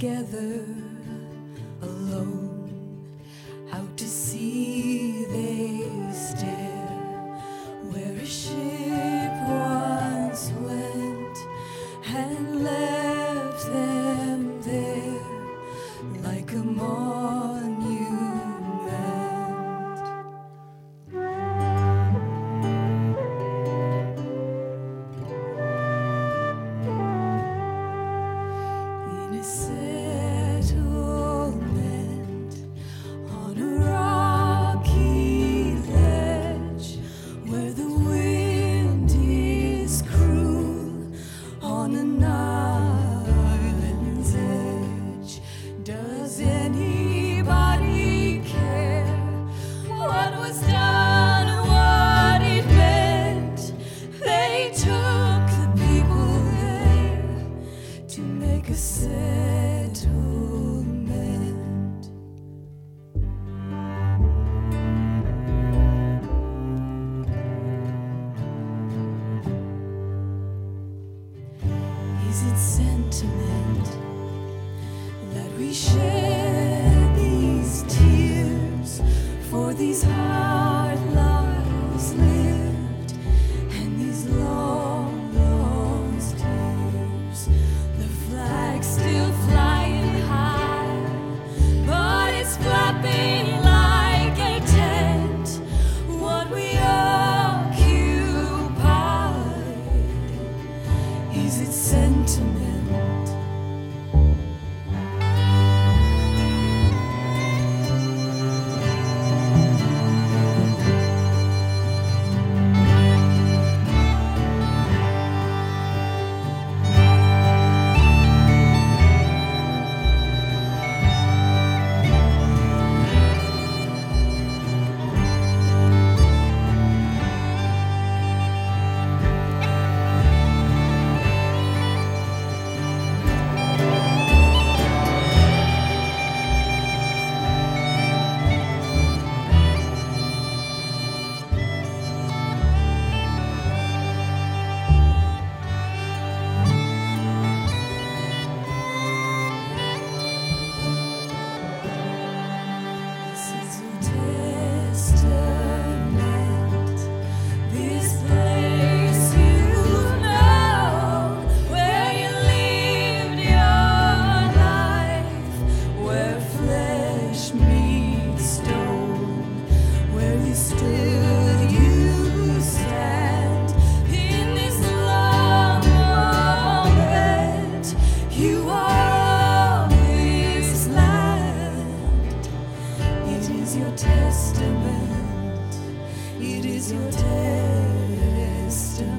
together an island's sentiment that we share is your destiny.